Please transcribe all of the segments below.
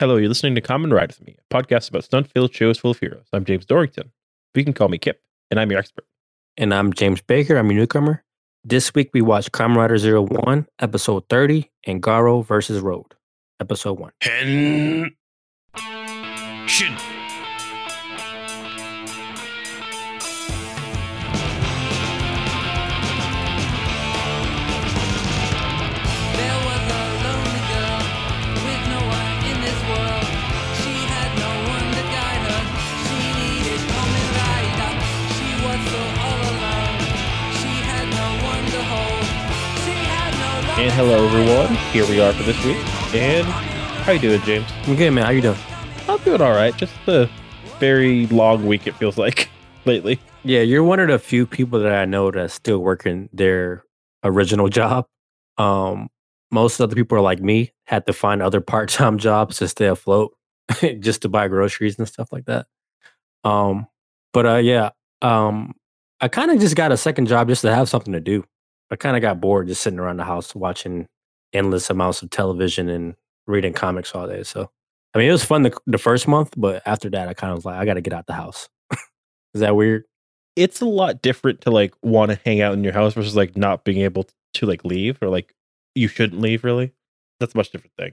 Hello, you're listening to Common Ride with Me, a podcast about stunt filled shows full of heroes. I'm James Dorrington. You can call me Kip, and I'm your expert. And I'm James Baker. I'm your newcomer. This week we watched Kamen Rider Zero One, Episode 30, and Garo versus Road, Episode 1. Hen. Shin. And hello, everyone. Here we are for this week. And how you doing, James? I'm good, man. How you doing? I'm doing all right. Just a very long week, it feels like, lately. Yeah, you're one of the few people that I know that's still working their original job. Um, most other people are like me, had to find other part-time jobs to stay afloat, just to buy groceries and stuff like that. Um, but uh, yeah, um, I kind of just got a second job just to have something to do. I kind of got bored just sitting around the house watching endless amounts of television and reading comics all day. So, I mean, it was fun the, the first month, but after that, I kind of was like, I got to get out the house. Is that weird? It's a lot different to like want to hang out in your house versus like not being able to like leave or like you shouldn't leave, really. That's a much different thing.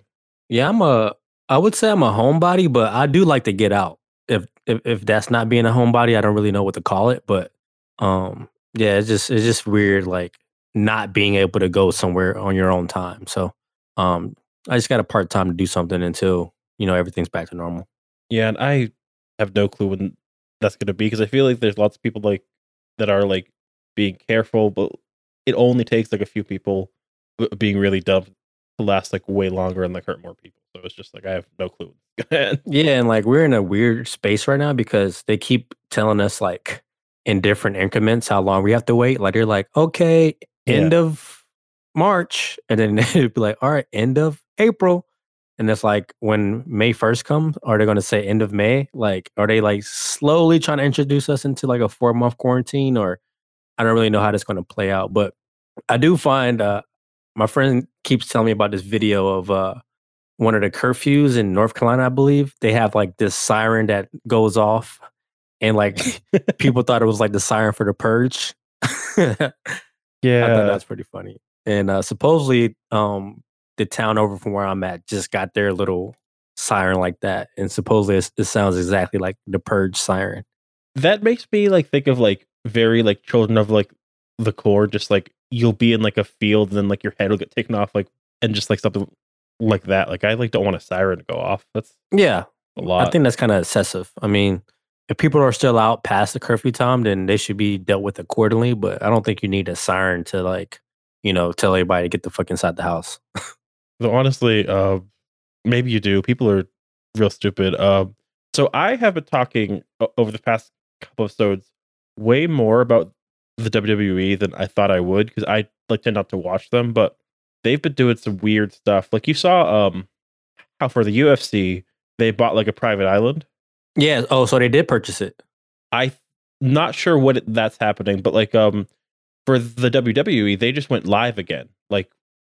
Yeah, I'm a. I would say I'm a homebody, but I do like to get out. If if if that's not being a homebody, I don't really know what to call it. But um, yeah, it's just it's just weird, like not being able to go somewhere on your own time. So um, I just got a part time to do something until you know everything's back to normal. Yeah, and I have no clue when that's going to be because I feel like there's lots of people like that are like being careful, but it only takes like a few people being really dumb to last like way longer and like hurt more people. So it's just like I have no clue. Yeah, and like we're in a weird space right now because they keep telling us like in different increments how long we have to wait. Like they're like, okay, end of March, and then they'd be like, all right, end of April. And it's like when May 1st comes, are they going to say end of May? Like, are they like slowly trying to introduce us into like a four month quarantine? Or I don't really know how that's going to play out. But I do find uh, my friend keeps telling me about this video of uh, one of the curfews in North Carolina, I believe. They have like this siren that goes off, and like people thought it was like the siren for the purge. I thought yeah, that's pretty funny. And uh, supposedly, um, the town over from where I'm at just got their little siren like that, and supposedly it sounds exactly like the purge siren. that makes me like think of like very like children of like the corn. Just like you'll be in like a field and then like your head will get taken off, like and just like something like that. Like I like don't want a siren to go off. That's Yeah, a lot. I think that's kind of excessive. I mean, if people are still out past the curfew time, then they should be dealt with accordingly. But I don't think you need a siren to like, you know, tell everybody to get the fuck inside the house. So honestly, uh, maybe you do. People are real stupid. Uh, so I have been talking over the past couple of episodes way more about the WWE than I thought I would because I like tend not to watch them, but they've been doing some weird stuff. Like you saw, um, how for the UFC they bought like a private island. Yeah. Oh, so they did purchase it. I not sure what it, that's happening, but like um for the WWE, they just went live again. Like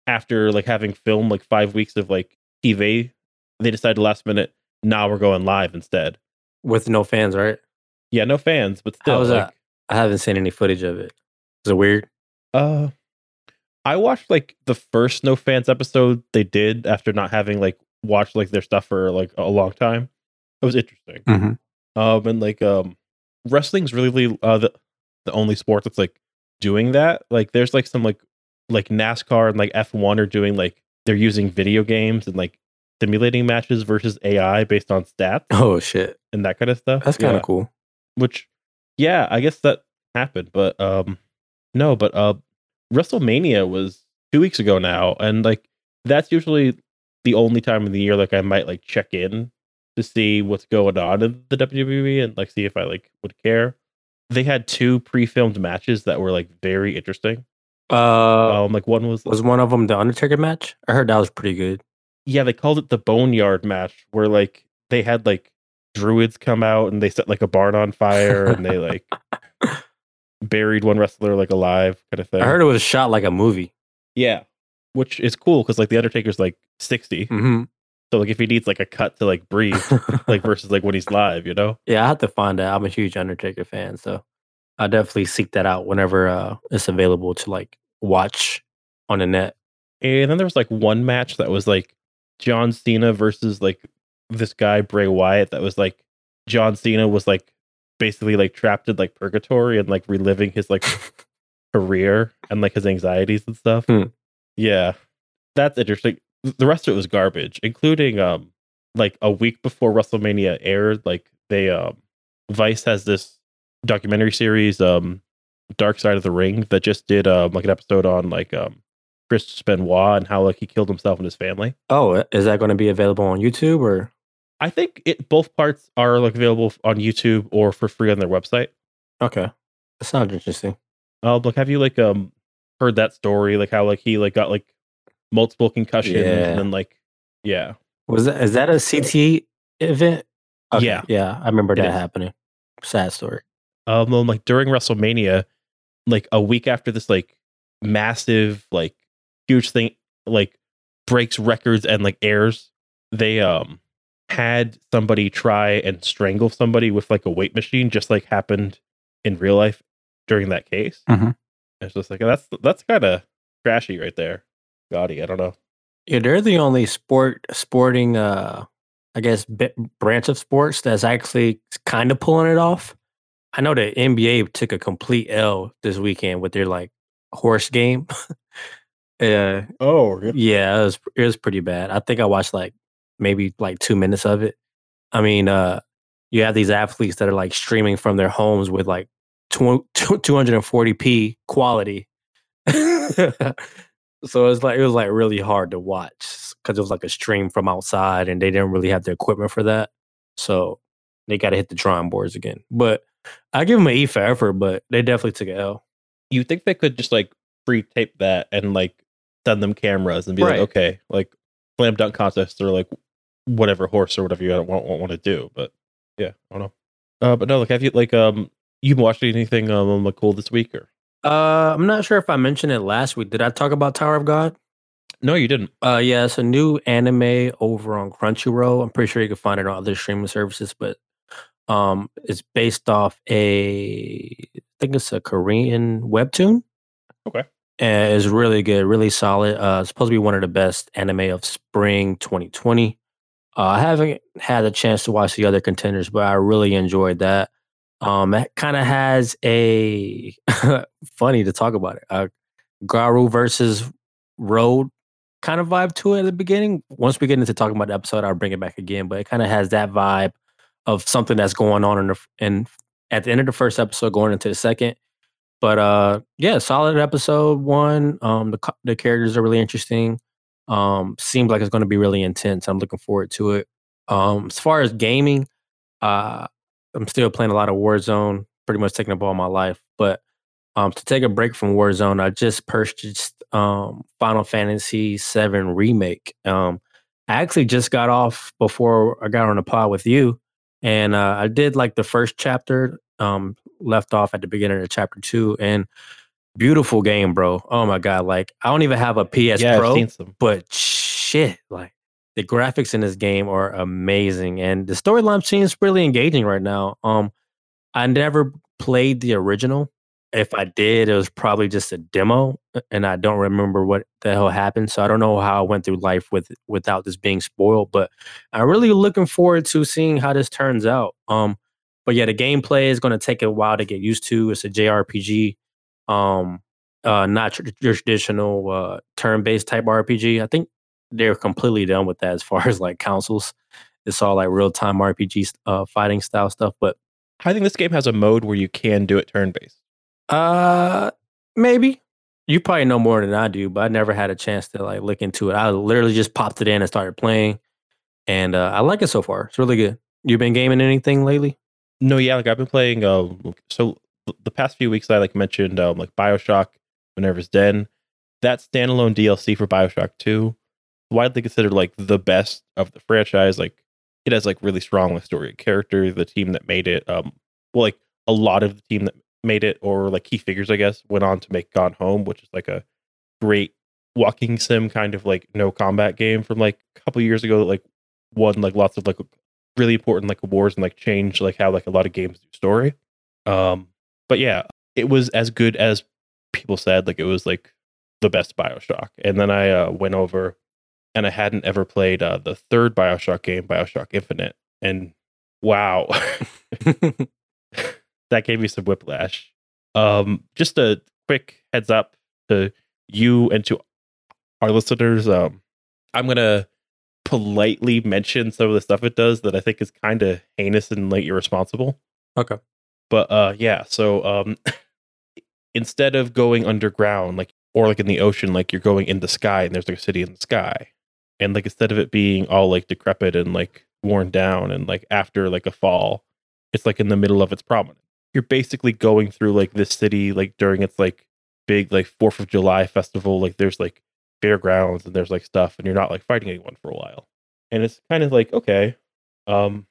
after like having filmed like five weeks of like TV, they decided last minute, now we're going live instead. with no fans, right? Yeah, no fans, but still like, that? I haven't seen any footage of it. Is it weird? Uh I watched like the first no fans episode they did after not having like watched like their stuff for like a long time. It was interesting. Mm-hmm. Um, and like um, wrestling's really uh the the only sport that's like doing that. Like, there's like some like like NASCAR and like F1 are doing like they're using video games and like simulating matches versus AI based on stats Oh shit, and that kind of stuff. that's kind of Yeah. cool. Which, yeah, I guess that happened, but um, no, but uh, WrestleMania was two weeks ago now, and like that's usually the only time of the year like I might like check in to see what's going on in the WWE and like see if I like would care. They had two pre-filmed matches that were like very interesting. Uh, Um, like one was was one of them the Undertaker match? I heard that was pretty good. yeah, they called it the Boneyard match, where like they had like druids come out and they set like a barn on fire and they like buried one wrestler like alive, kind of thing. I heard it was shot like a movie. yeah, which is cool because like the Undertaker's like sixty, Mm-hmm. So like if he needs like a cut to like breathe, like versus like when he's live, you know? Yeah, I have to find that. I'm a huge Undertaker fan, so I definitely seek that out whenever uh, it's available to like watch on the net. And then there was like one match that was like John Cena versus like this guy Bray Wyatt that was like John Cena was like basically like trapped in like purgatory and like reliving his like career and like his anxieties and stuff. Hmm. Yeah. That's interesting. The rest of it was garbage, including um like a week before WrestleMania aired, like they um Vice has this documentary series, um Dark Side of the Ring, that just did um like an episode on like um Chris Benoit and how like he killed himself and his family. Oh, is that going to be available on YouTube or? I think it both parts are like available on YouTube or for free on their website. Okay, that sounds interesting. Uh, like, have you like um heard that story? Like how like he like got like multiple concussions Yeah. and then like yeah Was that is that a CT event? Yeah. yeah, I remember that happening. Sad story. um like during WrestleMania, like a week after this like massive like huge thing like breaks records and like airs, they um had somebody try and strangle somebody with like a weight machine, just like happened in real life during that case. Mhm. It's just like that's that's kind of trashy right there. Gaudy, I don't know. Yeah, they're the only sport sporting uh I guess b- branch of sports that's actually kind of pulling it off. I know the NBA took a complete L this weekend with their like horse game. uh Oh, yeah, it was it was pretty bad. I think I watched like maybe like 2 minutes of it. I mean, uh you have these athletes that are like streaming from their homes with like tw- 240p quality. so it was like it was like really hard to watch because it was like a stream from outside and they didn't really have the equipment for that. So they got to hit the drawing boards again. But I give them an E for effort, but they definitely took an L. you think they could just like pre tape that and like send them cameras and be Right. like, okay, like slam dunk contests or like whatever horse or whatever you want, want, want to do. But yeah, I don't know. Uh, but no, like, have you like um you been watching anything um cool this week or Uh, I'm not sure if I mentioned it last week. Did I talk about Tower of God? no? You didn't. Uh, yeah, it's a new anime over on Crunchyroll. I'm pretty sure you can find it on other streaming services, but um, it's based off a, I think it's a Korean webtoon. Okay. and it's really good, really solid. Uh, it's supposed to be one of the best anime of spring 2020. Uh, I haven't had a chance to watch the other contenders, but I really enjoyed that. Um, it kind of has a funny to talk about it. Uh, Garo versus Road kind of vibe to it at the beginning. Once we get into talking about the episode, I'll bring it back again. But it kind of has that vibe of something that's going on in the in at the end of the first episode, going into the second. But uh, yeah, solid episode one. Um, the the characters are really interesting. Um, seems like it's going to be really intense. I'm looking forward to it. Um, as far as gaming, uh, I'm still playing a lot of Warzone. Pretty much taking up all my life, but um, to take a break from Warzone, I just purchased um, Final Fantasy VII Remake. Um, I actually just got off before I got on the pod with you, and uh, I did like the first chapter. Um, left off at the beginning of chapter two, and beautiful game, bro. Oh my god! Like I don't even have a PS yeah, Pro I've seen some. but shit, like the graphics in this game are amazing, and the storyline seems really engaging right now. Um, I never played the original. If I did, it was probably just a demo, and I don't remember what the hell happened. So I don't know how I went through life with without this being spoiled. But I'm really looking forward to seeing how this turns out. Um, but yeah, the gameplay is going to take a while to get used to. It's a JRPG, um, uh, not tr- your traditional uh, turn-based type RPG. I think they're completely done with that as far as like consoles. It's all like real-time RPG uh, fighting style stuff. But I think this game has a mode where you can do it turn based. uh, maybe you probably know more than I do, but I never had a chance to like look into it. I literally just popped it in and started playing, and uh, I like it so far. It's really good. You been gaming anything lately? No, yeah, like I've been playing. Uh, so the past few weeks, I like mentioned um, like Bioshock, Minerva's Den, that standalone DLC for Bioshock Two, widely considered like the best of the franchise. Like it has like really strong like story character. The team that made it, um, well, like a lot of the team that made it, or like key figures, I guess, went on to make Gone Home, which is like a great walking sim kind of like no combat game from like a couple years ago that like won like lots of like really important like awards and like changed like how like a lot of games do story. Um, but yeah, it was as good as people said. Like it was like the best Bioshock. And then I uh, went over and I hadn't ever played uh, the third Bioshock game, Bioshock Infinite, and wow, that gave me some whiplash. Um, just a quick heads up to you and to our listeners. Um, I'm gonna politely mention some of the stuff it does that I think is kind of heinous and like irresponsible. Okay. But uh, yeah. So um, instead of going underground, like or like in the ocean, like you're going in the sky, and there's like a city in the sky, and like instead of it being all like decrepit and like worn down and like after like a fall, it's like in the middle of its prominence You're basically going through like this city like during its like big like Fourth of July festival. Like there's like fairgrounds and there's like stuff, and you're not like fighting anyone for a while. And it's kind of like okay, um,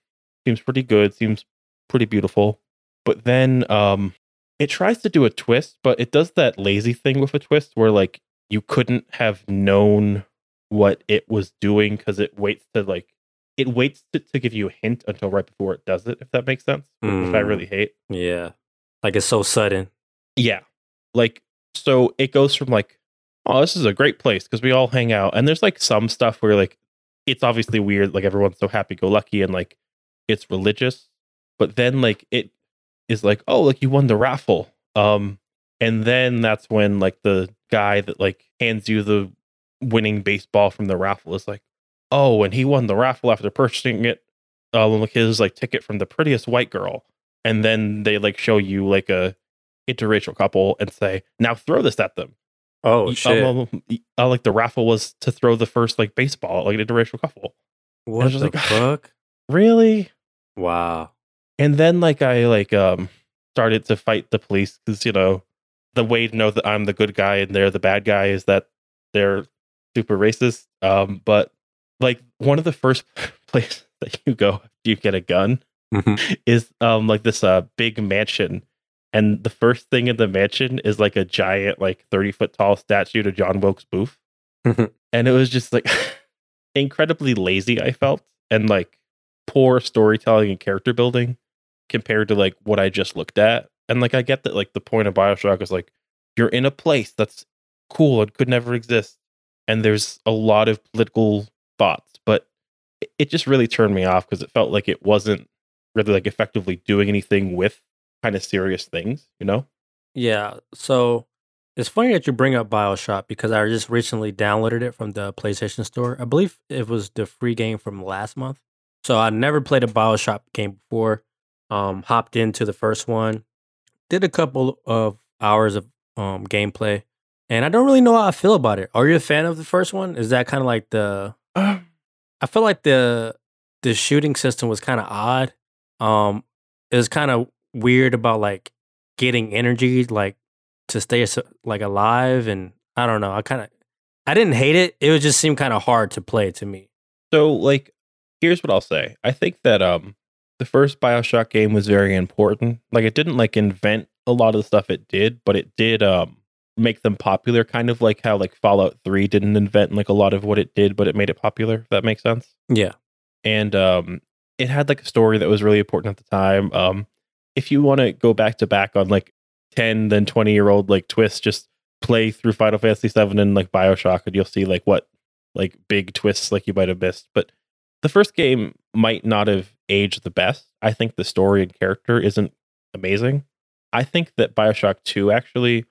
seems pretty good, seems pretty beautiful, but then um, it tries to do a twist, but it does that lazy thing with a twist where like you couldn't have known what it was doing because it waits to like it waits to, to give you a hint until right before it does it if that makes sense which i Mm. really hate yeah. Like it's so sudden. yeah like so it goes from like oh this is a great place because we all hang out and there's like some stuff where like it's obviously weird like everyone's so happy go lucky and like it's religious but then like it is like oh like you won the raffle um and then that's when like the guy that like hands you the winning baseball from the raffle is like oh and he won the raffle after purchasing it uh like his like ticket from the prettiest white girl and then they like show you like a interracial couple and say now throw this at them Oh Y- shit. um, um, uh, like the raffle was to throw the first like baseball at, like an interracial couple what the like, fuck? really Wow. and then like i like um started to fight the police because you know the way to know that i'm the good guy and they're the bad guy is that they're super racist um but like one of the first places that you go you get a gun Mhm. is um like this uh big mansion and the first thing in the mansion is like a giant like 30 foot tall statue to john wilkes booth Mhm. and it was just like incredibly lazy i felt and like poor storytelling and character building compared to like what i just looked at and like i get that like the point of bioshock is like you're in a place that's cool and could never exist and there's a lot of political thoughts but it- it just really turned me off because it felt like it wasn't really like effectively doing anything with kind of serious things you know Yeah. So it's funny that you bring up Bioshock because I just recently downloaded it from the PlayStation Store. I believe it was the free game from last month. So I never played a Bioshock game before. Um, hopped into the first one, did a couple of hours of um gameplay, and I don't really know how I feel about it. Are you a fan of the first one? Is that kind of like the? I feel like the the shooting system was kind of odd. Um, it was kind of weird about like getting energy, like to stay like alive, and I don't know. I kind of I didn't hate it. It would just seem kind of hard to play to me. So like here's what I'll say. I think that um the first BioShock game was very important. Like it didn't like invent a lot of the stuff it did, but it did um make them popular kind of like how like Fallout 3 didn't invent like a lot of what it did, but it made it popular, if that makes sense. Yeah. And um it had like a story that was really important at the time. Um if you want to go back to back on like 10 then 20 year old like twists, just play through Final Fantasy 7 and like BioShock and you'll see like what like big twists like you might have missed. But the first game might not have aged the best. I think the story and character isn't amazing. I think that BioShock 2 actually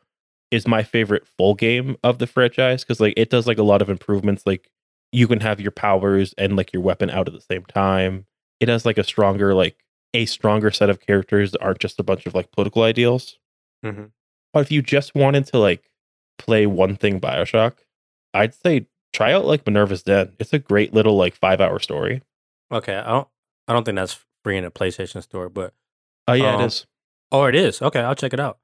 is my favorite full game of the franchise because like it does like a lot of improvements. Like you can have your powers and like your weapon out at the same time. It has like a stronger like a stronger set of characters that aren't just a bunch of like political ideals. Mm-hmm. But if you just wanted to like play one thing Bioshock, I'd say try out like Minerva's Den. It's a great little like five hour story. Okay. I don't. I don't think that's free in a PlayStation Store, but Oh yeah, Um, it is. oh, it is. Okay, I'll check it out.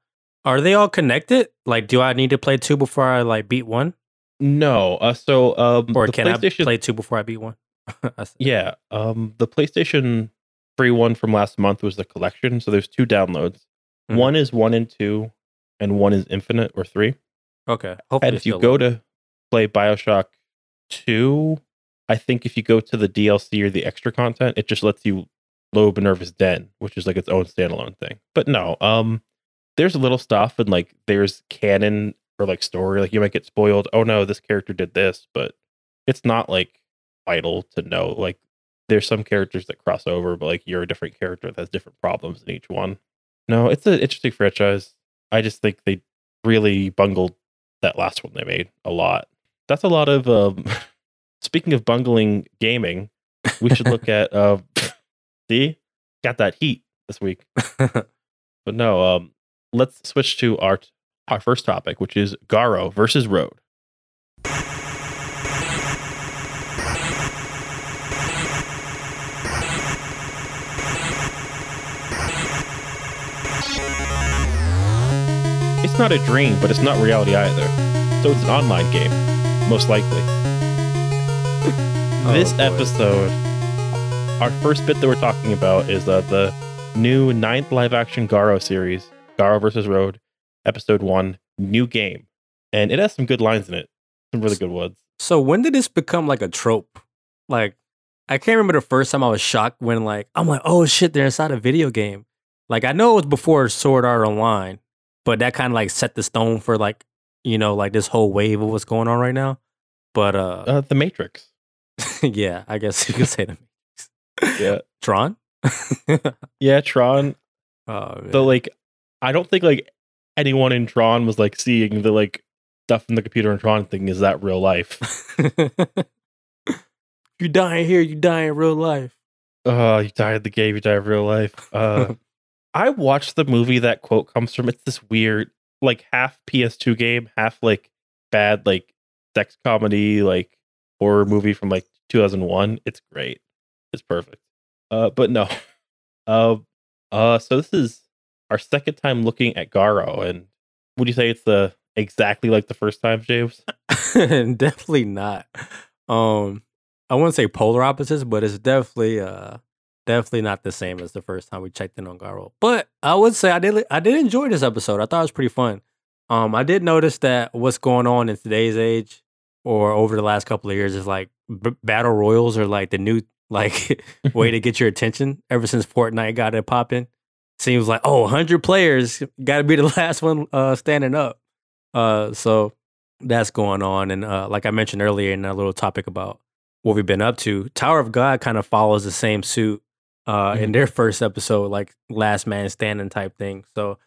Are they all connected? Like, do I need to play two before I like beat one, No, uh, so um, or the can I play two before I beat one? I. Yeah, um, the PlayStation free one from last month was the collection. So there's two downloads. Mhm. One is one and two, and one is Infinite or three. Okay. Hopefully, And if you go to play Bioshock two, I think if you go to the DLC or the extra content, it just lets you load Minerva's Den, which is like its own standalone thing. But no, um, there's a little stuff and like there's canon or like story. Like you might get spoiled. Oh no, this character did this, but it's not like vital to know. Like there's some characters that cross over, but like you're a different character that has different problems in each one. No, it's an interesting franchise. I just think they really bungled that last one they made a lot. That's a lot of um speaking of bungling gaming, we should look at uh see got that heat this week. But no, um let's switch to our our first topic, which is Garo versus Road. It's not a dream, but it's not reality either. So it's an online game, most likely. this Oh, boy. episode, our first bit that we're talking about is uh, the new ninth live action Garo series, Garo versus Road, episode one, new game. And it has some good lines in it, some really good ones. So when did this become like a trope? Like, I can't remember the first time I was shocked when like I'm like, oh shit, they're inside a video game. Like I know it was before Sword Art Online, but that kind of like set the stone for like you know like this whole wave of what's going on right now. But uh, Uh, the Matrix. yeah, I guess you could say that. Yeah. Tron. Yeah, Tron. oh, So, like, I don't think, like, anyone in Tron was, like, seeing the, like, stuff in the computer in Tron thinking, Is that real life? you die here, you die in real life. Oh, you died in the game, you die in real life. Uh, I watched the movie that quote comes from. It's this weird, like half PS2 game, half like bad, like sex comedy, like horror movie from like 2001. It's great. It's perfect. Uh, but no. Uh, uh, so this is our second time looking at Garo, and would you say it's the exactly like the first time, James? definitely not. Um, I wouldn't say polar opposites, but it's definitely uh definitely not the same as the first time we checked in on Garo. But I would say I did I did enjoy this episode. I thought it was pretty fun. Um, I did notice that what's going on in today's age or over the last couple of years is like b- battle royals are like the new like way to get your attention ever since Fortnite got it popping. Seems like oh, 100 players got to be the last one uh standing up. Uh, so that's going on. And uh, like I mentioned earlier in a little topic about what we've been up to, Tower of God kind of follows the same suit uh, in their first episode, like last man standing type thing. So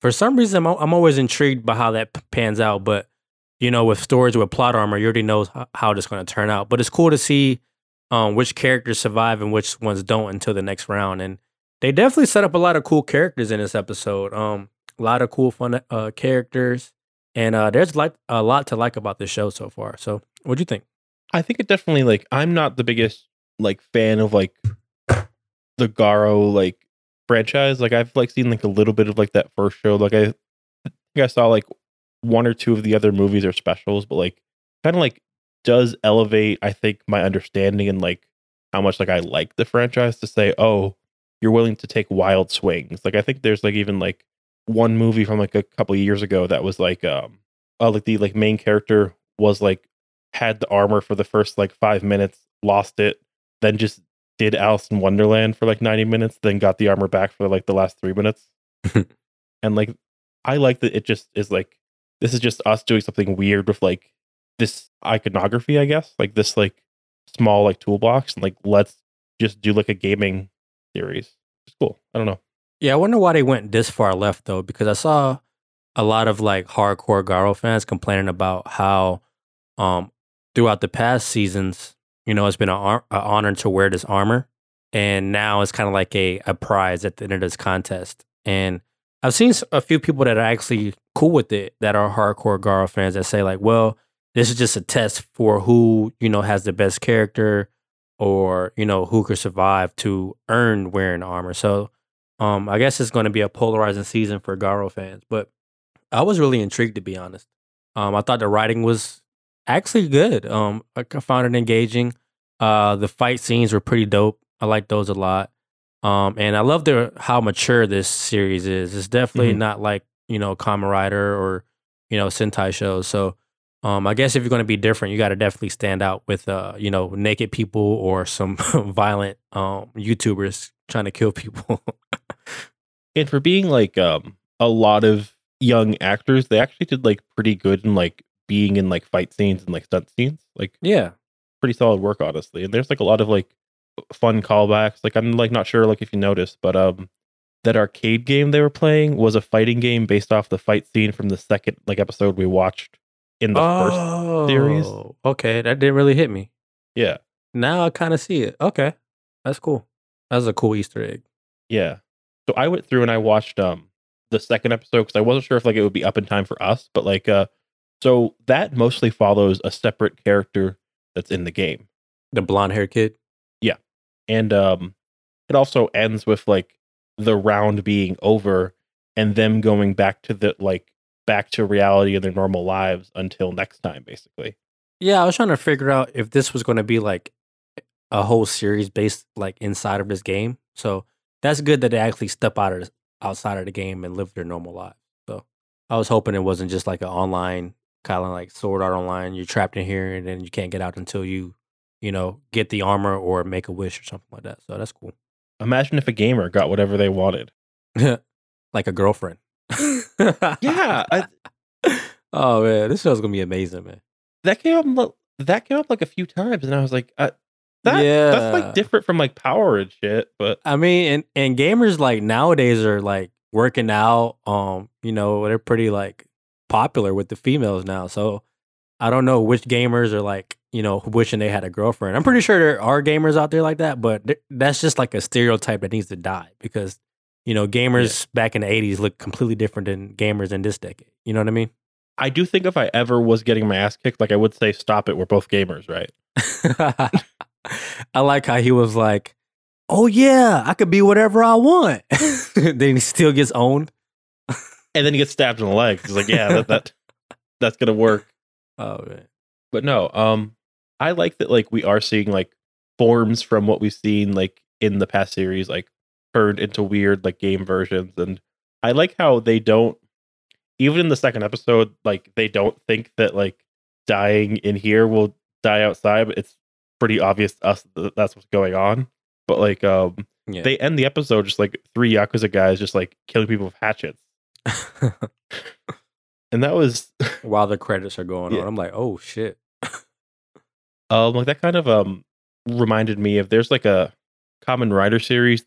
for some reason, I'm, I'm always intrigued by how that pans out. But you know, with stories with plot armor, you already know h- how this going to turn out. But it's cool to see um, which characters survive and which ones don't until the next round. And they definitely set up a lot of cool characters in this episode. Um, a lot of cool, fun uh, characters. And uh, there's like a lot to like about this show so far. So, what do you think? I think it definitely like I'm not the biggest like fan of like the Garo like franchise. Like I've like seen like a little bit of like that first show. Like I, I think I saw like one or two of the other movies or specials, but like kind of like does elevate I think my understanding and like how much like I like the franchise to say, oh, you're willing to take wild swings. Like I think there's like even like one movie from like a couple of years ago that was like um uh, like the like main character was like had the armor for the first like five minutes, lost it, then just did Alice in Wonderland for like 90 minutes, then got the armor back for like the last three minutes. and like I like that it just is like this is just us doing something weird with like this iconography, I guess. Like this like small like toolbox and like let's just do like a gaming series. It's cool. I don't know. Yeah, I wonder why they went this far left though, because I saw a lot of like hardcore Garo fans complaining about how um throughout the past seasons, you know, it's been an ar- a honor to wear this armor, and now it's kind of like a a prize at the end of this contest. And I've seen a few people that are actually cool with it, that are hardcore Garo fans that say like, well, this is just a test for who you know has the best character, or you know who could survive to earn wearing armor. So um, I guess it's going to be a polarizing season for Garo fans, but I was really intrigued to be honest. Um, I thought the writing was actually good. Um, I found it engaging. Uh, the fight scenes were pretty dope. I like those a lot. Um, and I love the how mature this series is. It's definitely Mhm. not like you know Kamen Rider or you know Sentai shows. So Um, I guess if you're going to be different, you got to definitely stand out with, uh, you know, naked people or some violent um, YouTubers trying to kill people. And for being like um a lot of young actors, they actually did like pretty good in like being in like fight scenes and like stunt scenes. Like yeah, pretty solid work honestly. And there's like a lot of like fun callbacks. Like I'm like not sure like if you noticed, but um that arcade game they were playing was a fighting game based off the fight scene from the second like episode we watched in the first series. Oh, Okay, that didn't really hit me. Yeah. Now I kind of see it. Okay, that's cool. That's a cool Easter egg. Yeah. So I went through and I watched um the second episode because I wasn't sure if like it would be up in time for us, but like uh so that mostly follows a separate character that's in the game. The blonde hair kid. Yeah. And um it also ends with like the round being over and them going back to the like back to reality in their normal lives until next time basically. Yeah, I was trying to figure out if this was going to be like a whole series based like inside of this game. So that's good that they actually step out of outside of the game and live their normal lives. So I was hoping it wasn't just like an online kind of like Sword Art Online. You're trapped in here and then you can't get out until you, you know, get the armor or make a wish or something like that. So that's cool. Imagine if a gamer got whatever they wanted. like a girlfriend. Yeah, I, oh man, this show's gonna be amazing, man. that came up that came up like a few times and I was like uh, that that's like different from like power and shit, but I mean, and and gamers like nowadays are like working out. Um, you know, they're pretty like popular with the females now. So I don't know which gamers are like you know wishing they had a girlfriend. I'm pretty sure there are gamers out there like that, but th- that's just like a stereotype that needs to die because you know gamers back in the 80s look completely different than gamers in this decade. You know what I mean? I do think if I ever was getting my ass kicked, like I would say, stop it. We're both gamers, right? I like how he was like, "Oh yeah, I could be whatever I want." then he still gets owned. And then he gets stabbed in the leg. He's like, yeah, that, that that's gonna work. Oh man. But no, um, I like that. Like we are seeing like forms from what we've seen like in the past series, like turned into weird like game versions, and I like how they don't. Even in the second episode, like they don't think that like dying in here will die outside, but it's pretty obvious to us that that's what's going on. But like, um, Yeah. they end the episode just like three yakuza guys just like killing people with hatchets, and that was While the credits are going Yeah. on, I'm like, "Oh shit." um like that kind of um reminded me of there's like a Kamen Rider series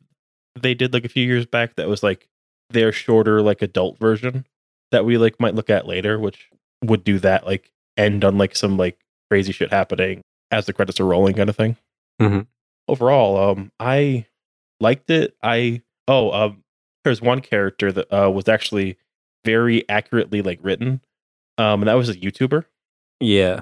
they did like a few years back that was like their shorter like adult version that we like might look at later which would do that like end on like some like crazy shit happening as the credits are rolling kind of thing Mm-hmm. overall um i liked it i oh um there's one character that uh was actually very accurately like written um and that was a youtuber Yeah.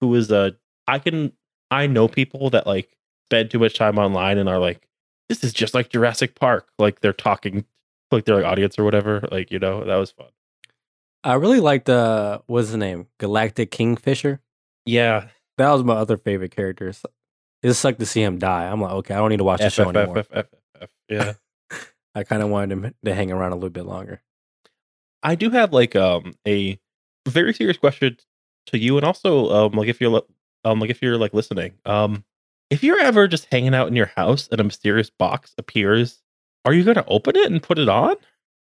who is uh I can I know people that like spend too much time online and are like, this is just like Jurassic Park. Like they're talking like their like audience or whatever. Like, you know, that was fun. I really liked uh what's the name? Galactic Kingfisher. Yeah. That was my other favorite character. It sucked to see him die. I'm like, okay, I don't need to watch the show anymore. Yeah. I kind of wanted him to hang around a little bit longer. I do have like um a very serious question to you and also um like if you're um like if you're like listening. Um if you're ever just hanging out in your house and a mysterious box appears, are you gonna open it and put it on?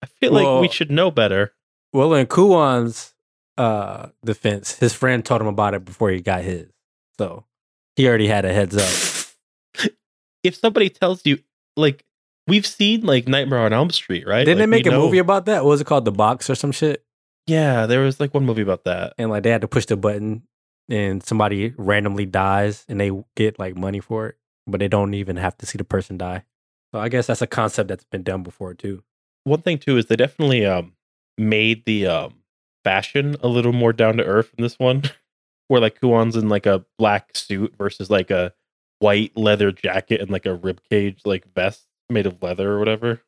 I feel like we should know better. Well, in Kuon's uh defense, his friend told him about it before he got his. So he already had a heads up. if somebody tells you like we've seen like Nightmare on Elm Street, right? Didn't Like, they make a know- movie about that? What was it called? The Box or some shit? Yeah, there was like one movie about that. And like they had to push the button and somebody randomly dies and they get like money for it, but they don't even have to see the person die. So I guess that's a concept that's been done before too. One thing too is they definitely um made the um fashion a little more down to earth in this one. Where like Kuon's in like a black suit versus like a white leather jacket and like a rib cage like vest made of leather or whatever.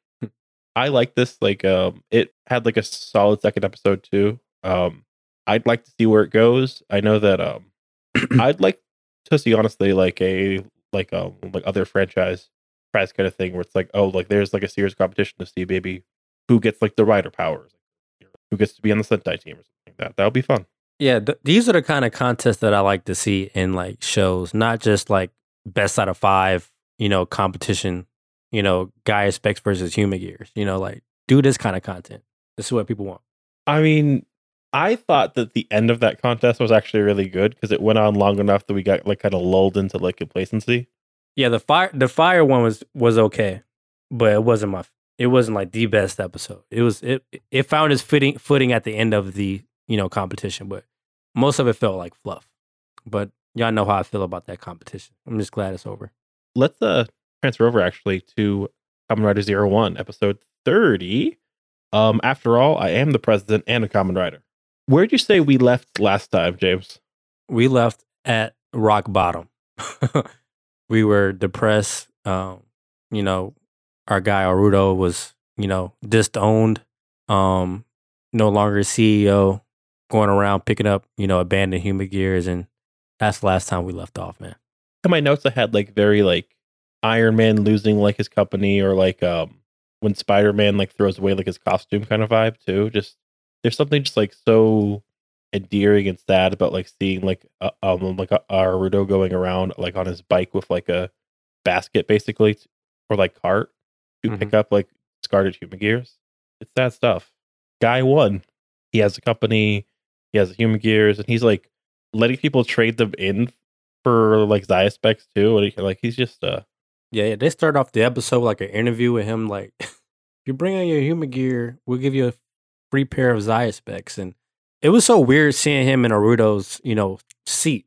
I like this. Like um it had like a solid second episode too. Um I'd like to see where it goes. I know that um I'd like to see honestly like a like um like other franchise prize kind of thing where it's like oh like there's like a serious competition to see maybe who gets like the rider powers, who gets to be on the Sentai team or something like that. That would be fun. Yeah, th- these are the kind of contests that I like to see in like shows, not just like best out of five, you know, competition, you know, Zaia Specs versus Humagears. You know, like do this kind of content. This is what people want. I mean, I thought that the end of that contest was actually really good because it went on long enough that we got like kind of lulled into like complacency. Yeah, the fire the fire one was was okay, but it wasn't my it wasn't like the best episode. It was it it found its fitting footing at the end of the you know competition, but most of it felt like fluff. But y'all know how I feel about that competition. I'm just glad it's over. Let's uh transfer over actually to Kamen Rider Zero One, episode thirty. Um, after all, I am the president and a Kamen Rider. Where'd you say we left last time, James? We left at rock bottom. we were depressed. Um, you know, our guy Aruto was, you know, disowned. Um, no longer CEO, going around picking up, you know, abandoned humagears, and that's the last time we left off, man. In my notes, I had like very like Iron Man losing like his company, or like um when Spider Man like throws away like his costume kind of vibe too. Just there's something just like so endearing and sad about like seeing like uh, um like a, Aruto going around like on his bike with like a basket basically t- or like cart to pick up like discarded humagears. It's sad stuff. Guy one, He has a company. He has humagears, and he's like letting people trade them in for like Zaya specs too. And he, like he's just uh Yeah, yeah. They start off the episode with, like an interview with him, like, if you bring in your humagear, we'll give you a free pair of Zaya specs. And it was so weird seeing him in Aruto's, you know, seat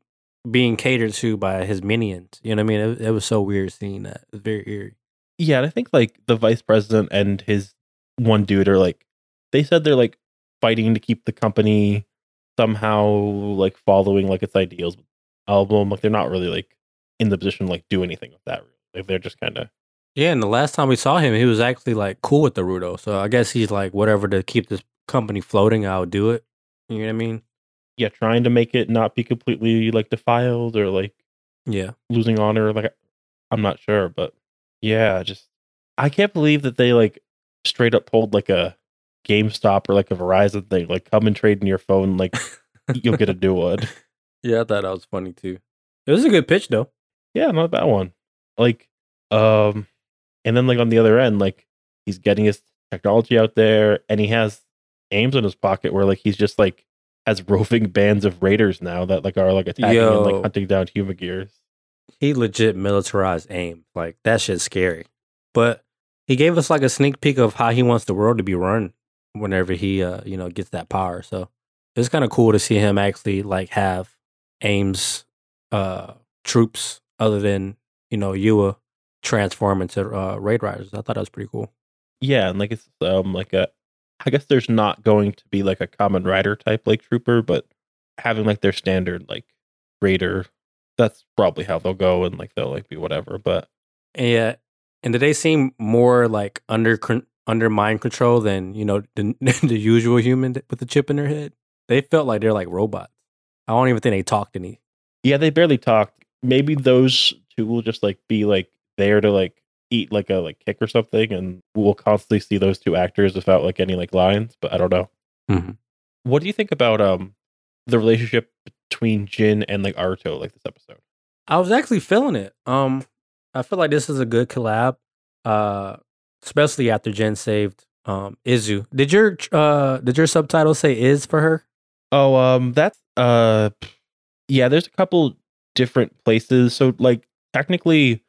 being catered to by his minions. You know what I mean? It, it was so weird seeing that. It was very eerie. yeah. And I think like the vice president and his one dude are like they said they're like fighting to keep the company somehow like following like its ideals album. Like they're not really like in the position to like do anything with that. Really. Like they're just kind of Yeah, and the last time we saw him, he was actually like cool with Aruto. So I guess he's like, whatever to keep this company floating, I'll do it. You know what I mean? yeah trying to make it not be completely like defiled or like Yeah. losing honor. Like I'm not sure, but yeah, just I can't believe that they like straight up pulled like a GameStop or like a Verizon thing, like come and trade in your phone, like you'll get a new one. yeah, I thought that was funny too. It was a good pitch though. Yeah, not a bad one. Like, um, and then like on the other end, like he's getting his technology out there, and he has aims in his pocket where like he's just like has roving bands of raiders now that like are like attacking and like hunting down humagears. He legit militarized aim. Like that shit's scary. But he gave us like a sneak peek of how he wants the world to be run whenever he uh, you know, gets that power. So it's kind of cool to see him actually like have aims uh troops other than, you know, Yua transform into uh raid riders. I thought that was pretty cool. Yeah, and like it's um like a I guess there's not going to be like a Kamen Rider type like trooper, but having like their standard like raider, that's probably how they'll go and like they'll like be whatever. But yeah, and did they seem more like under under mind control than you know the, the usual human with the chip in their head? They felt like they're like robots. I don't even think they talked any. yeah, they barely talked. Maybe those two will just like be like there to like eat like a like kick or something, and we'll constantly see those two actors without like any like lines. But I don't know. Mhm. What do you think about um the relationship between Jin and like Aruto like this episode? I was actually feeling it. Um, I feel like this is a good collab. Uh, especially after Jin saved um Izu. Did your uh did your subtitle say is for her? Oh, um, that's uh, yeah. There's a couple different places. So like technically,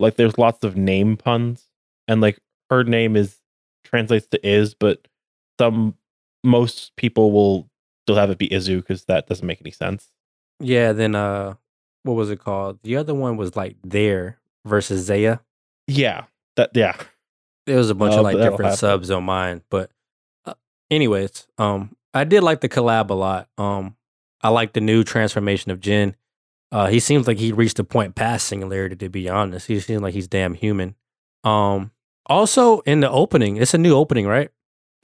like there's lots of name puns, and like her name is translates to is, but some most people will still have it be Izu because that doesn't make any sense. Yeah. Then uh, what was it called? The other one was like there versus Zaya. Yeah, that yeah. There was a bunch Uh, of like different subs on mine, but uh, anyways, um, I did like the collab a lot. Um, I like the new transformation of Jin. Uh, he seems like he reached a point past singularity. To be honest, he seems like he's damn human. Um, also in the opening, it's a new opening, right?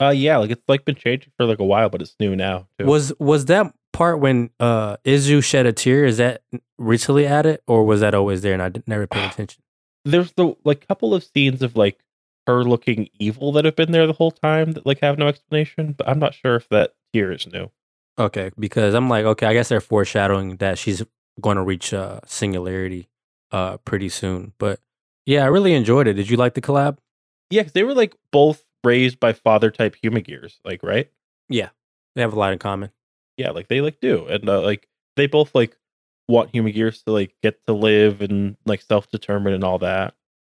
Uh, yeah, like it's like been changing for like a while, but it's new now. Too. Was was that part when uh Izu shed a tear? Is that recently added, or was that always there and I never paid attention? there's the like couple of scenes of like her looking evil that have been there the whole time that like have no explanation, but I'm not sure if that here is new. Okay, because I'm like, okay, I guess they're foreshadowing that she's going to reach uh, singularity uh, pretty soon. But yeah, I really enjoyed it. Did you like the collab? Yeah, 'cause they were like both raised by father type humagears, like right? Yeah, they have a lot in common. Yeah, like they like do, and uh, like they both like want humagears to like get to live and like self determine and all that.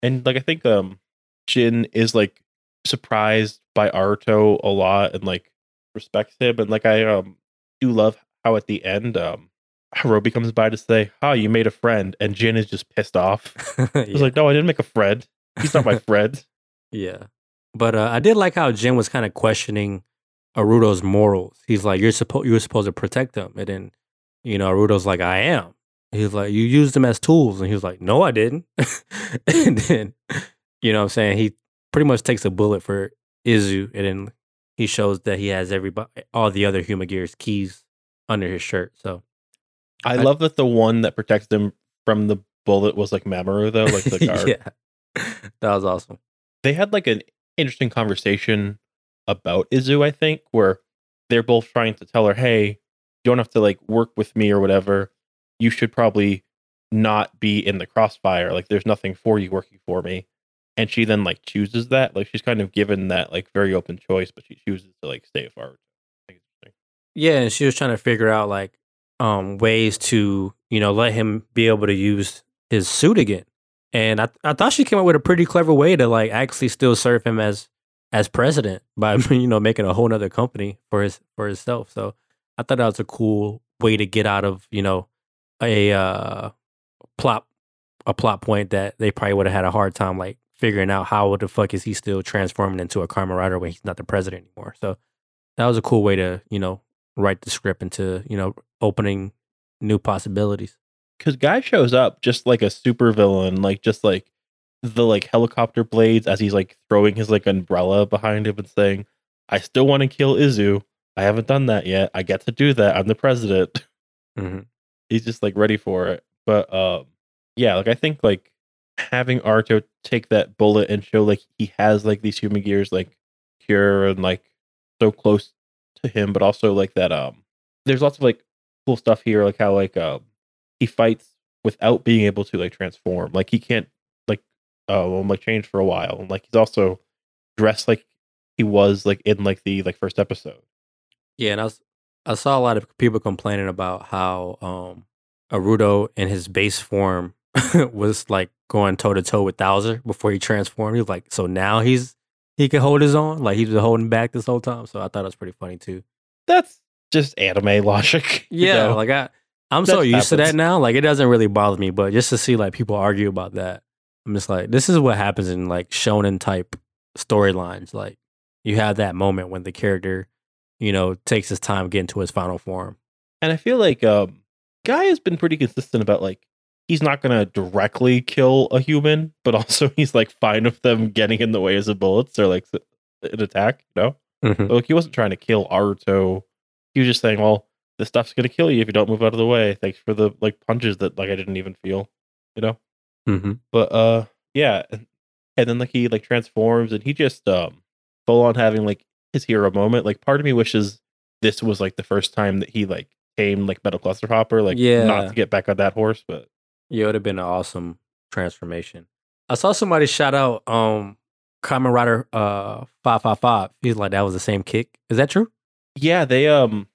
And like I think um Jin is like surprised by Aruto a lot and like respects him, and like I um do love how at the end um Horobi comes by to say, "Ah, you made a friend," and Jin is just pissed off. He's yeah. like, "No, I didn't make a friend. He's not my friend." yeah. But uh, I did like how Jin was kind of questioning Aruto's morals. He's like, "You're supposed you were supposed to protect them," and then you know Aruto's like, "I am." He's like, "You used them as tools," and he was like, "No, I didn't." and then you know what I'm saying he pretty much takes a bullet for Izu, and then he shows that he has everybody all the other Humagears keys under his shirt. So I, I- love that the one that protects him from the bullet was like Mamoru though, like the guard. yeah, that was awesome. they had like an interesting conversation about Izu, I think, where they're both trying to tell her, hey, you don't have to like work with me or whatever. You should probably not be in the crossfire. Like there's nothing for you working for me. And she then like chooses that. Like she's kind of given that like very open choice, but she chooses to like stay with Art. I think it's interesting. Yeah, and she was trying to figure out like um ways to, you know, let him be able to use his suit again. And I I thought she came up with a pretty clever way to like actually still serve him as as president by you know making a whole other company for his for himself. So I thought that was a cool way to get out of, you know, a uh plot a plot point that they probably would have had a hard time like figuring out how the fuck is he still transforming into a Kamen Rider when he's not the president anymore. So that was a cool way to, you know, write the script into, you know, opening new possibilities. Because Gai shows up just like a super villain, like just like the like helicopter blades as he's like throwing his like umbrella behind him and saying, I still want to kill Izu. I haven't done that yet. I get to do that. I'm the president. Mm-hmm. he's just like ready for it. But um yeah, like I think like having Aruto take that bullet and show like he has like these humagears like pure and like so close to him, but also like that um there's lots of like cool stuff here, like how like um he fights without being able to like transform. Like he can't like uh like change for a while. And like he's also dressed like he was like in like the like first episode. Yeah, and I was, I saw a lot of people complaining about how um Aruto in his base form was like going toe to toe with Thouser before he transformed. He was like, so now he's he could hold his own, like he was holding back this whole time. So I thought it was pretty funny too. That's just anime logic. you Yeah, know? like I I'm so That used to that now. Like it doesn't really bother me, but just to see like people argue about that, I'm just like, this is what happens in like shonen type storylines. Like you have that moment when the character, you know, takes his time getting to his final form. And I feel like um Gai has been pretty consistent about like he's not gonna directly kill a human, but also he's like fine with them getting in the way as a bullets or like an attack, you know? Mhm. So, like he wasn't trying to kill Aruto. He was just saying, Well, this stuff's gonna kill you if you don't move out of the way. Thanks for the like punches that like I didn't even feel, you know? Mm-hmm. But uh yeah. And, and then like he like transforms and he just um full on having like his hero moment. Like part of me wishes this was like the first time that he like came like Metal Cluster Hopper, like Yeah. not to get back on that horse, but Yeah, it would have been an awesome transformation. I saw somebody shout out um Kamen Rider uh five five five. He's like that was the same kick. Is that true? yeah, they um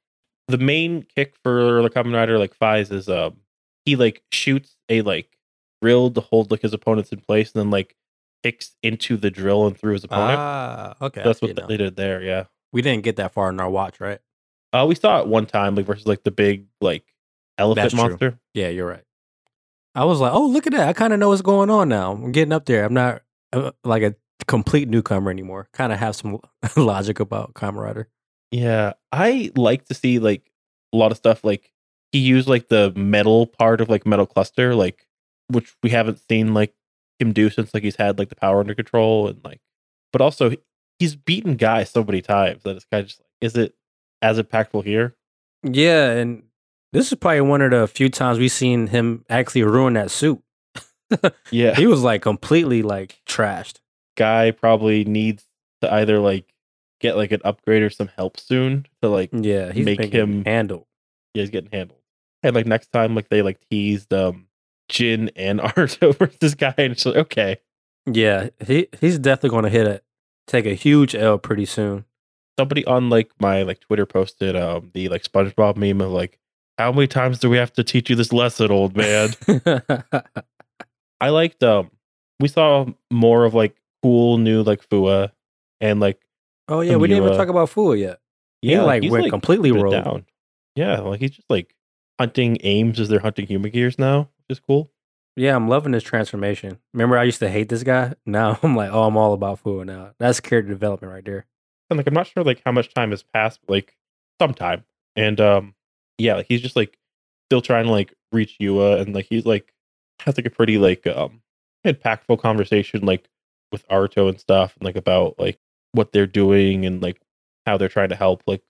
the main kick for the Kamen Rider like Faiz is um he like shoots a like drill to hold like his opponents in place and then like kicks into the drill and through his opponent. Ah, okay. I That's what they did there, yeah. we didn't get that far in our watch, right? Uh we saw it one time like versus like the big like elephant That's true. monster. Yeah, you're right. I was like, oh, look at that. I kind of know what's going on now. I'm getting up there. I'm not uh, like a complete newcomer anymore. Kind of have some logic about Rider. Yeah, I like to see like a lot of stuff. Like he used like the metal part of like Metal Cluster, like which we haven't seen like him do since like he's had like the power under control and like, but also he's beaten guys so many times that it's kind of just like, is it as impactful here? Yeah, and this is probably one of the few times we've seen him actually ruin that suit. Yeah, he was like completely like trashed. guy probably needs to either like get like an upgrade or some help soon to like Yeah, he's Make him- handle. yeah, he's getting handled. And like next time, like they like teased um Jin and Aruto versus this guy, and it's like okay, Yeah, he he's definitely going to hit it, take a huge L pretty soon. somebody on like my like Twitter posted um the like SpongeBob meme of like how many times do we have to teach you this lesson, old man? I liked um we saw more of like cool new like Fuwa and like oh yeah, we didn't even talk about Fuwa yet. he like he's, went completely rogue. down. Yeah, like he's just like hunting aims as they're hunting humagears now, which is cool. Yeah, I'm loving this transformation. Remember, I used to hate this guy. Now I'm like, oh, I'm all about Fuwa now. That's character development right there. And like I'm not sure like how much time has passed, but like some time. And um yeah, like he's just like still trying to like reach Yua and like he's like has like a pretty like um impactful conversation like with Aruto and stuff and like about like what they're doing and like how they're trying to help like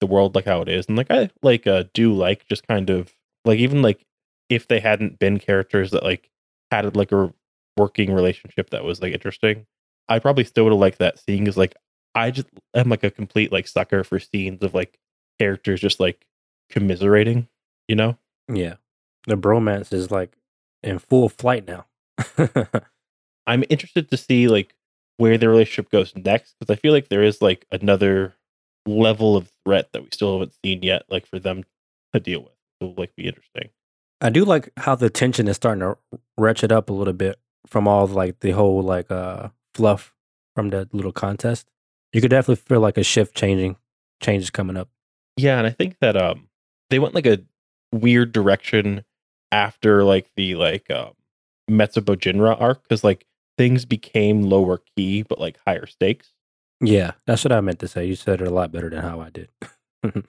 the world like how it is. And like I like uh do like just kind of like even like if they hadn't been characters that like had like a working relationship that was like interesting, I probably still would have liked that scene because like I just am like a complete like sucker for scenes of like characters just like commiserating, you know? Yeah, the bromance is like in full flight now. I'm interested to see like where the relationship goes next because I feel like there is like another level of threat that we still haven't seen yet, like for them to deal with. So it'll like be interesting. I do like how the tension is starting to ratchet up a little bit from all like the whole like uh fluff from that little contest. You could definitely feel like a shift changing, changes coming up. Yeah, and I think that um they went like a weird direction after like the like um Metsuboujinrai arc because like things became lower key but like higher stakes. Yeah, that's what I meant to say. You said it a lot better than how I did.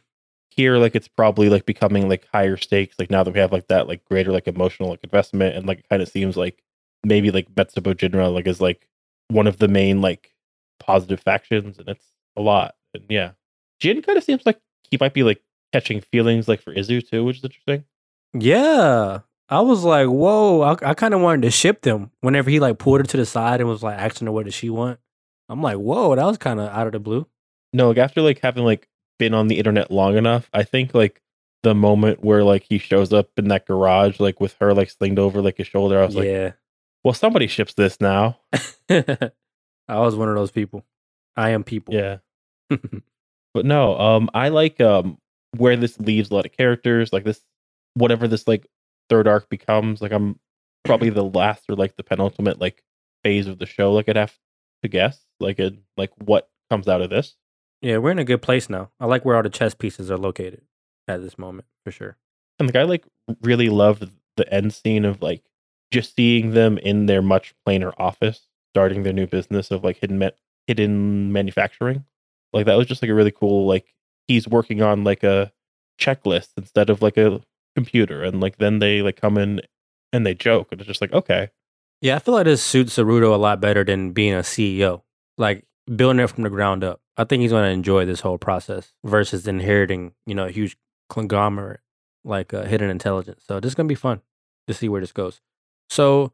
here like it's probably like becoming like higher stakes like now that we have like that like greater like emotional like investment and like it kind of seems like maybe like Metsuboujinrai like is like one of the main like positive factions and it's a lot and yeah Jin kind of seems like he might be like catching feelings like for Izu too which is interesting yeah, I was like, whoa. I, I kind of wanted to ship them whenever he like pulled her to the side and was like asking her what does she want. I'm like, whoa, that was kind of out of the blue. no like after like having like been on the internet long enough I think like the moment where like he shows up in that garage like with her like slinged over like his shoulder I was like yeah, well somebody ships this now I was one of those people. I am people. yeah but no um i like um where this leaves a lot of characters like this whatever this like third arc becomes like i'm probably the last or like the penultimate like phase of the show like i'd have to guess like it like what comes out of this Yeah, we're in a good place now. I like where all the chess pieces are located at this moment for sure. and like i like really loved the end scene of like just seeing them in their much plainer office starting their new business of like hidden ma- hidden manufacturing like that was just like a really cool like he's working on like a checklist instead of like a computer and like then they like come in and they joke and it's just like okay Yeah, I feel like this suits Saruto a lot better than being a CEO. Like building it from the ground up. I think he's going to enjoy this whole process versus inheriting, you know, a huge conglomerate like uh, Hiden Intelligence. So this is going to be fun to see where this goes. So,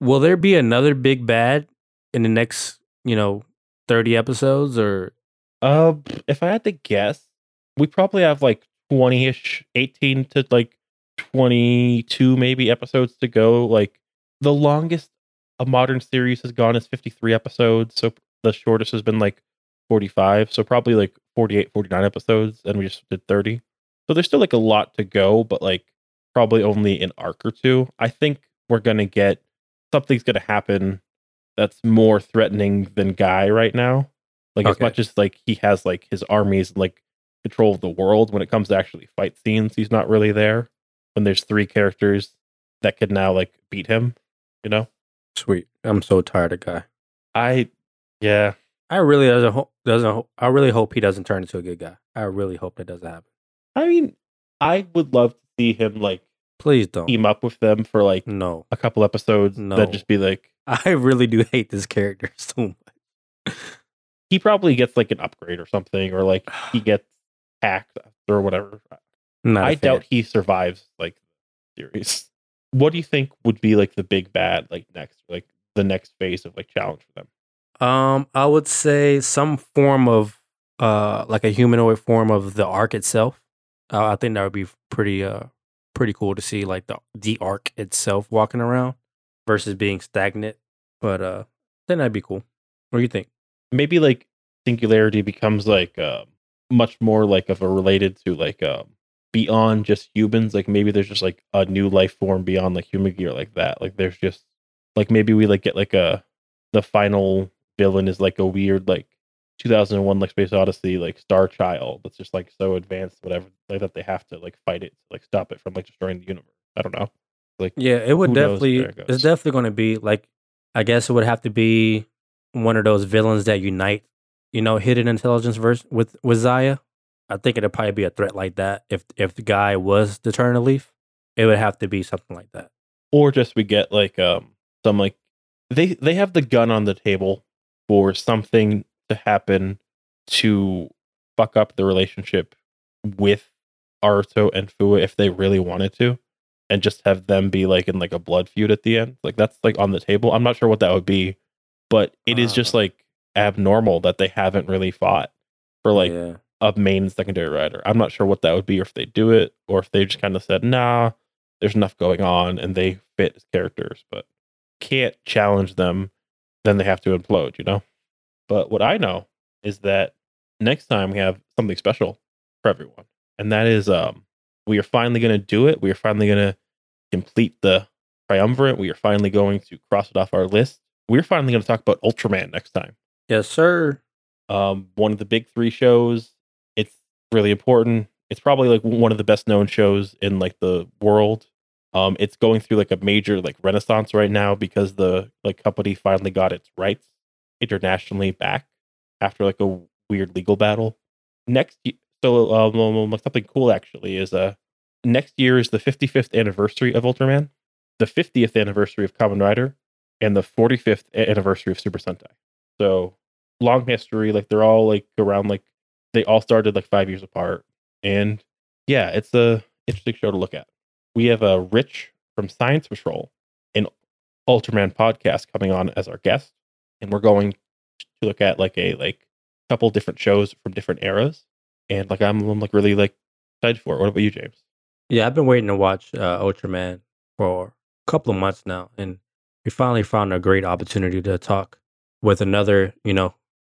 will there be another big bad in the next, you know, 30 episodes or uh if i had to guess we probably have like 20ish 18 to like 22 maybe episodes to go like the longest a modern series has gone is 53 episodes so the shortest has been like 45 so probably like 48 49 episodes and we just did 30 so there's still like a lot to go but like probably only an arc or two. I think we're gonna get something's gonna happen that's more threatening than guy right now. Like as much as like he has like his armies and like control of the world when it comes to actually fight scenes he's not really there when there's three characters that could now like beat him you know sweet? I'm so tired of guy. i yeah I really doesn't ho- doesn't ho- I really hope he doesn't turn into a good guy. I really hope that doesn't happen. i mean i would love to see him like Please don't. team up with them for like No. a couple episodes No. that just be like I really do hate this character so much. he probably gets like an upgrade or something or like he gets hacked or whatever Not i doubt he survives like the series what do you think would be like the big bad like next like the next phase of like challenge for them Um, I would say some form of uh like a humanoid form of the Ark itself. Uh, I think that would be pretty uh pretty cool to see like the the Ark itself walking around versus being stagnant. But uh then that'd be cool. What do you think? maybe like singularity becomes like uh, much more like of a related to like um beyond just humans like maybe there's just like a new life form beyond like humagear like that like there's just like maybe we like get like a the final villain is like a weird like 2001 like space odyssey like star child that's just like so advanced whatever like that they have to like fight it like stop it from like destroying the universe i don't know like Yeah, it would definitely. it. It's definitely going to be like. I guess it would have to be one of those villains that unite. You know, Hiden Intelligence verse with with Zaia. I think it'd probably be a threat like that. If if the guy was the turn of leaf, it would have to be something like that. or just we get like um some like they they have the gun on the table for something to happen to fuck up the relationship with Aruto and Fuwa if they really wanted to and just have them be like in like a blood feud at the end like that's like on the table i'm not sure what that would be but it is just Uh. like abnormal that they haven't really fought for like yeah, a main secondary writer. I'm not sure what that would be, or if they do it, or if they just kind of said, "Nah, there's enough going on," and they fit as characters, but can't challenge them. Then they have to implode, you know. But what I know is that next time we have something special for everyone, and that is, um, we are finally going to do it. We are finally going to complete the triumvirate. We are finally going to cross it off our list. We're finally going to talk about Ultraman next time yes, sir. um, one of the big three shows. It's really important. It's probably like one of the best known shows in like the world. Um, it's going through like a major like renaissance right now because the like company finally got its rights internationally back after like a weird legal battle. Next, so um, like something cool actually is uh next year is the 55th anniversary of Ultraman, the 50th anniversary of Kamen Rider, and the 45th anniversary of Super Sentai. So long history. Like they're all like around like they all started like five years apart. And yeah, it's a interesting show to look at. We have a Rich from Science Patrol, an Ultraman podcast coming on as our guest, and we're going to look at like a like couple different shows from different eras. And like I'm, I'm like really like excited for it. What about you, James? Yeah, I've been waiting to watch uh, Ultraman for a couple of months now, and we finally found a great opportunity to talk with another, you know,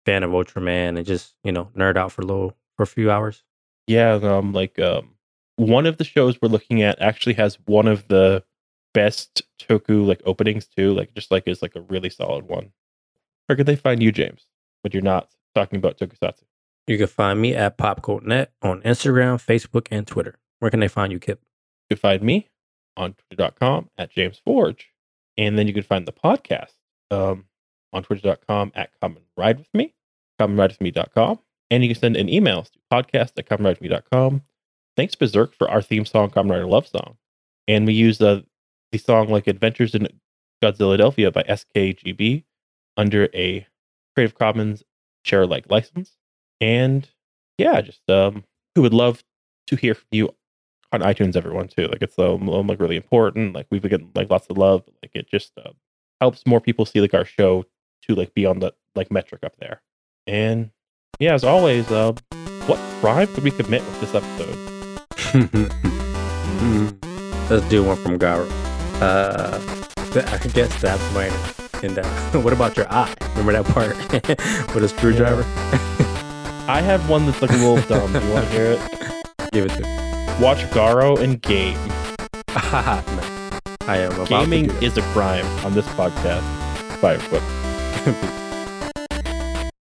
fan of Ultraman and just you know nerd out for a little for a few hours. Yeah, um, like um, one of the shows we're looking at actually has one of the best Toku like openings too. Like just like is like a really solid one. Where could they find you, James? But you're not talking about Tokusatsu. You can find me at PopCodeNet on Instagram, Facebook, and Twitter. Where can they find you, Kip? You can find me on twitter.com at James Forge. And then you can find the podcast um, on twitter.com at Come and Ride With Me, ComeAndRideWithMe.com. And you can send an email to podcast at ComeAndRideWithMe.com. Thanks, Berserk, for our theme song, Kamen Rider Love Song. And we use uh, the song like Adventures in Godzilla Delphia by SKGB under a Creative Commons share alike license. And yeah, just um, we would love to hear from you on iTunes, everyone too. Like it's um, um, like really important. Like we've been getting like lots of love. Like it just uh, helps more people see like our show to like be on the like metric up there. And yeah, as always, uh, what crime could we commit with this episode? Let's do one from Garo. Uh, I guess that's mine. And uh, what about your eye? Remember that part with a screwdriver? I have one that's like a little dumb. Do you want to hear it? Give it to me. Watch Garo and game. no. I am about Gaming is a crime on this podcast. Bye, everybody. Thank you.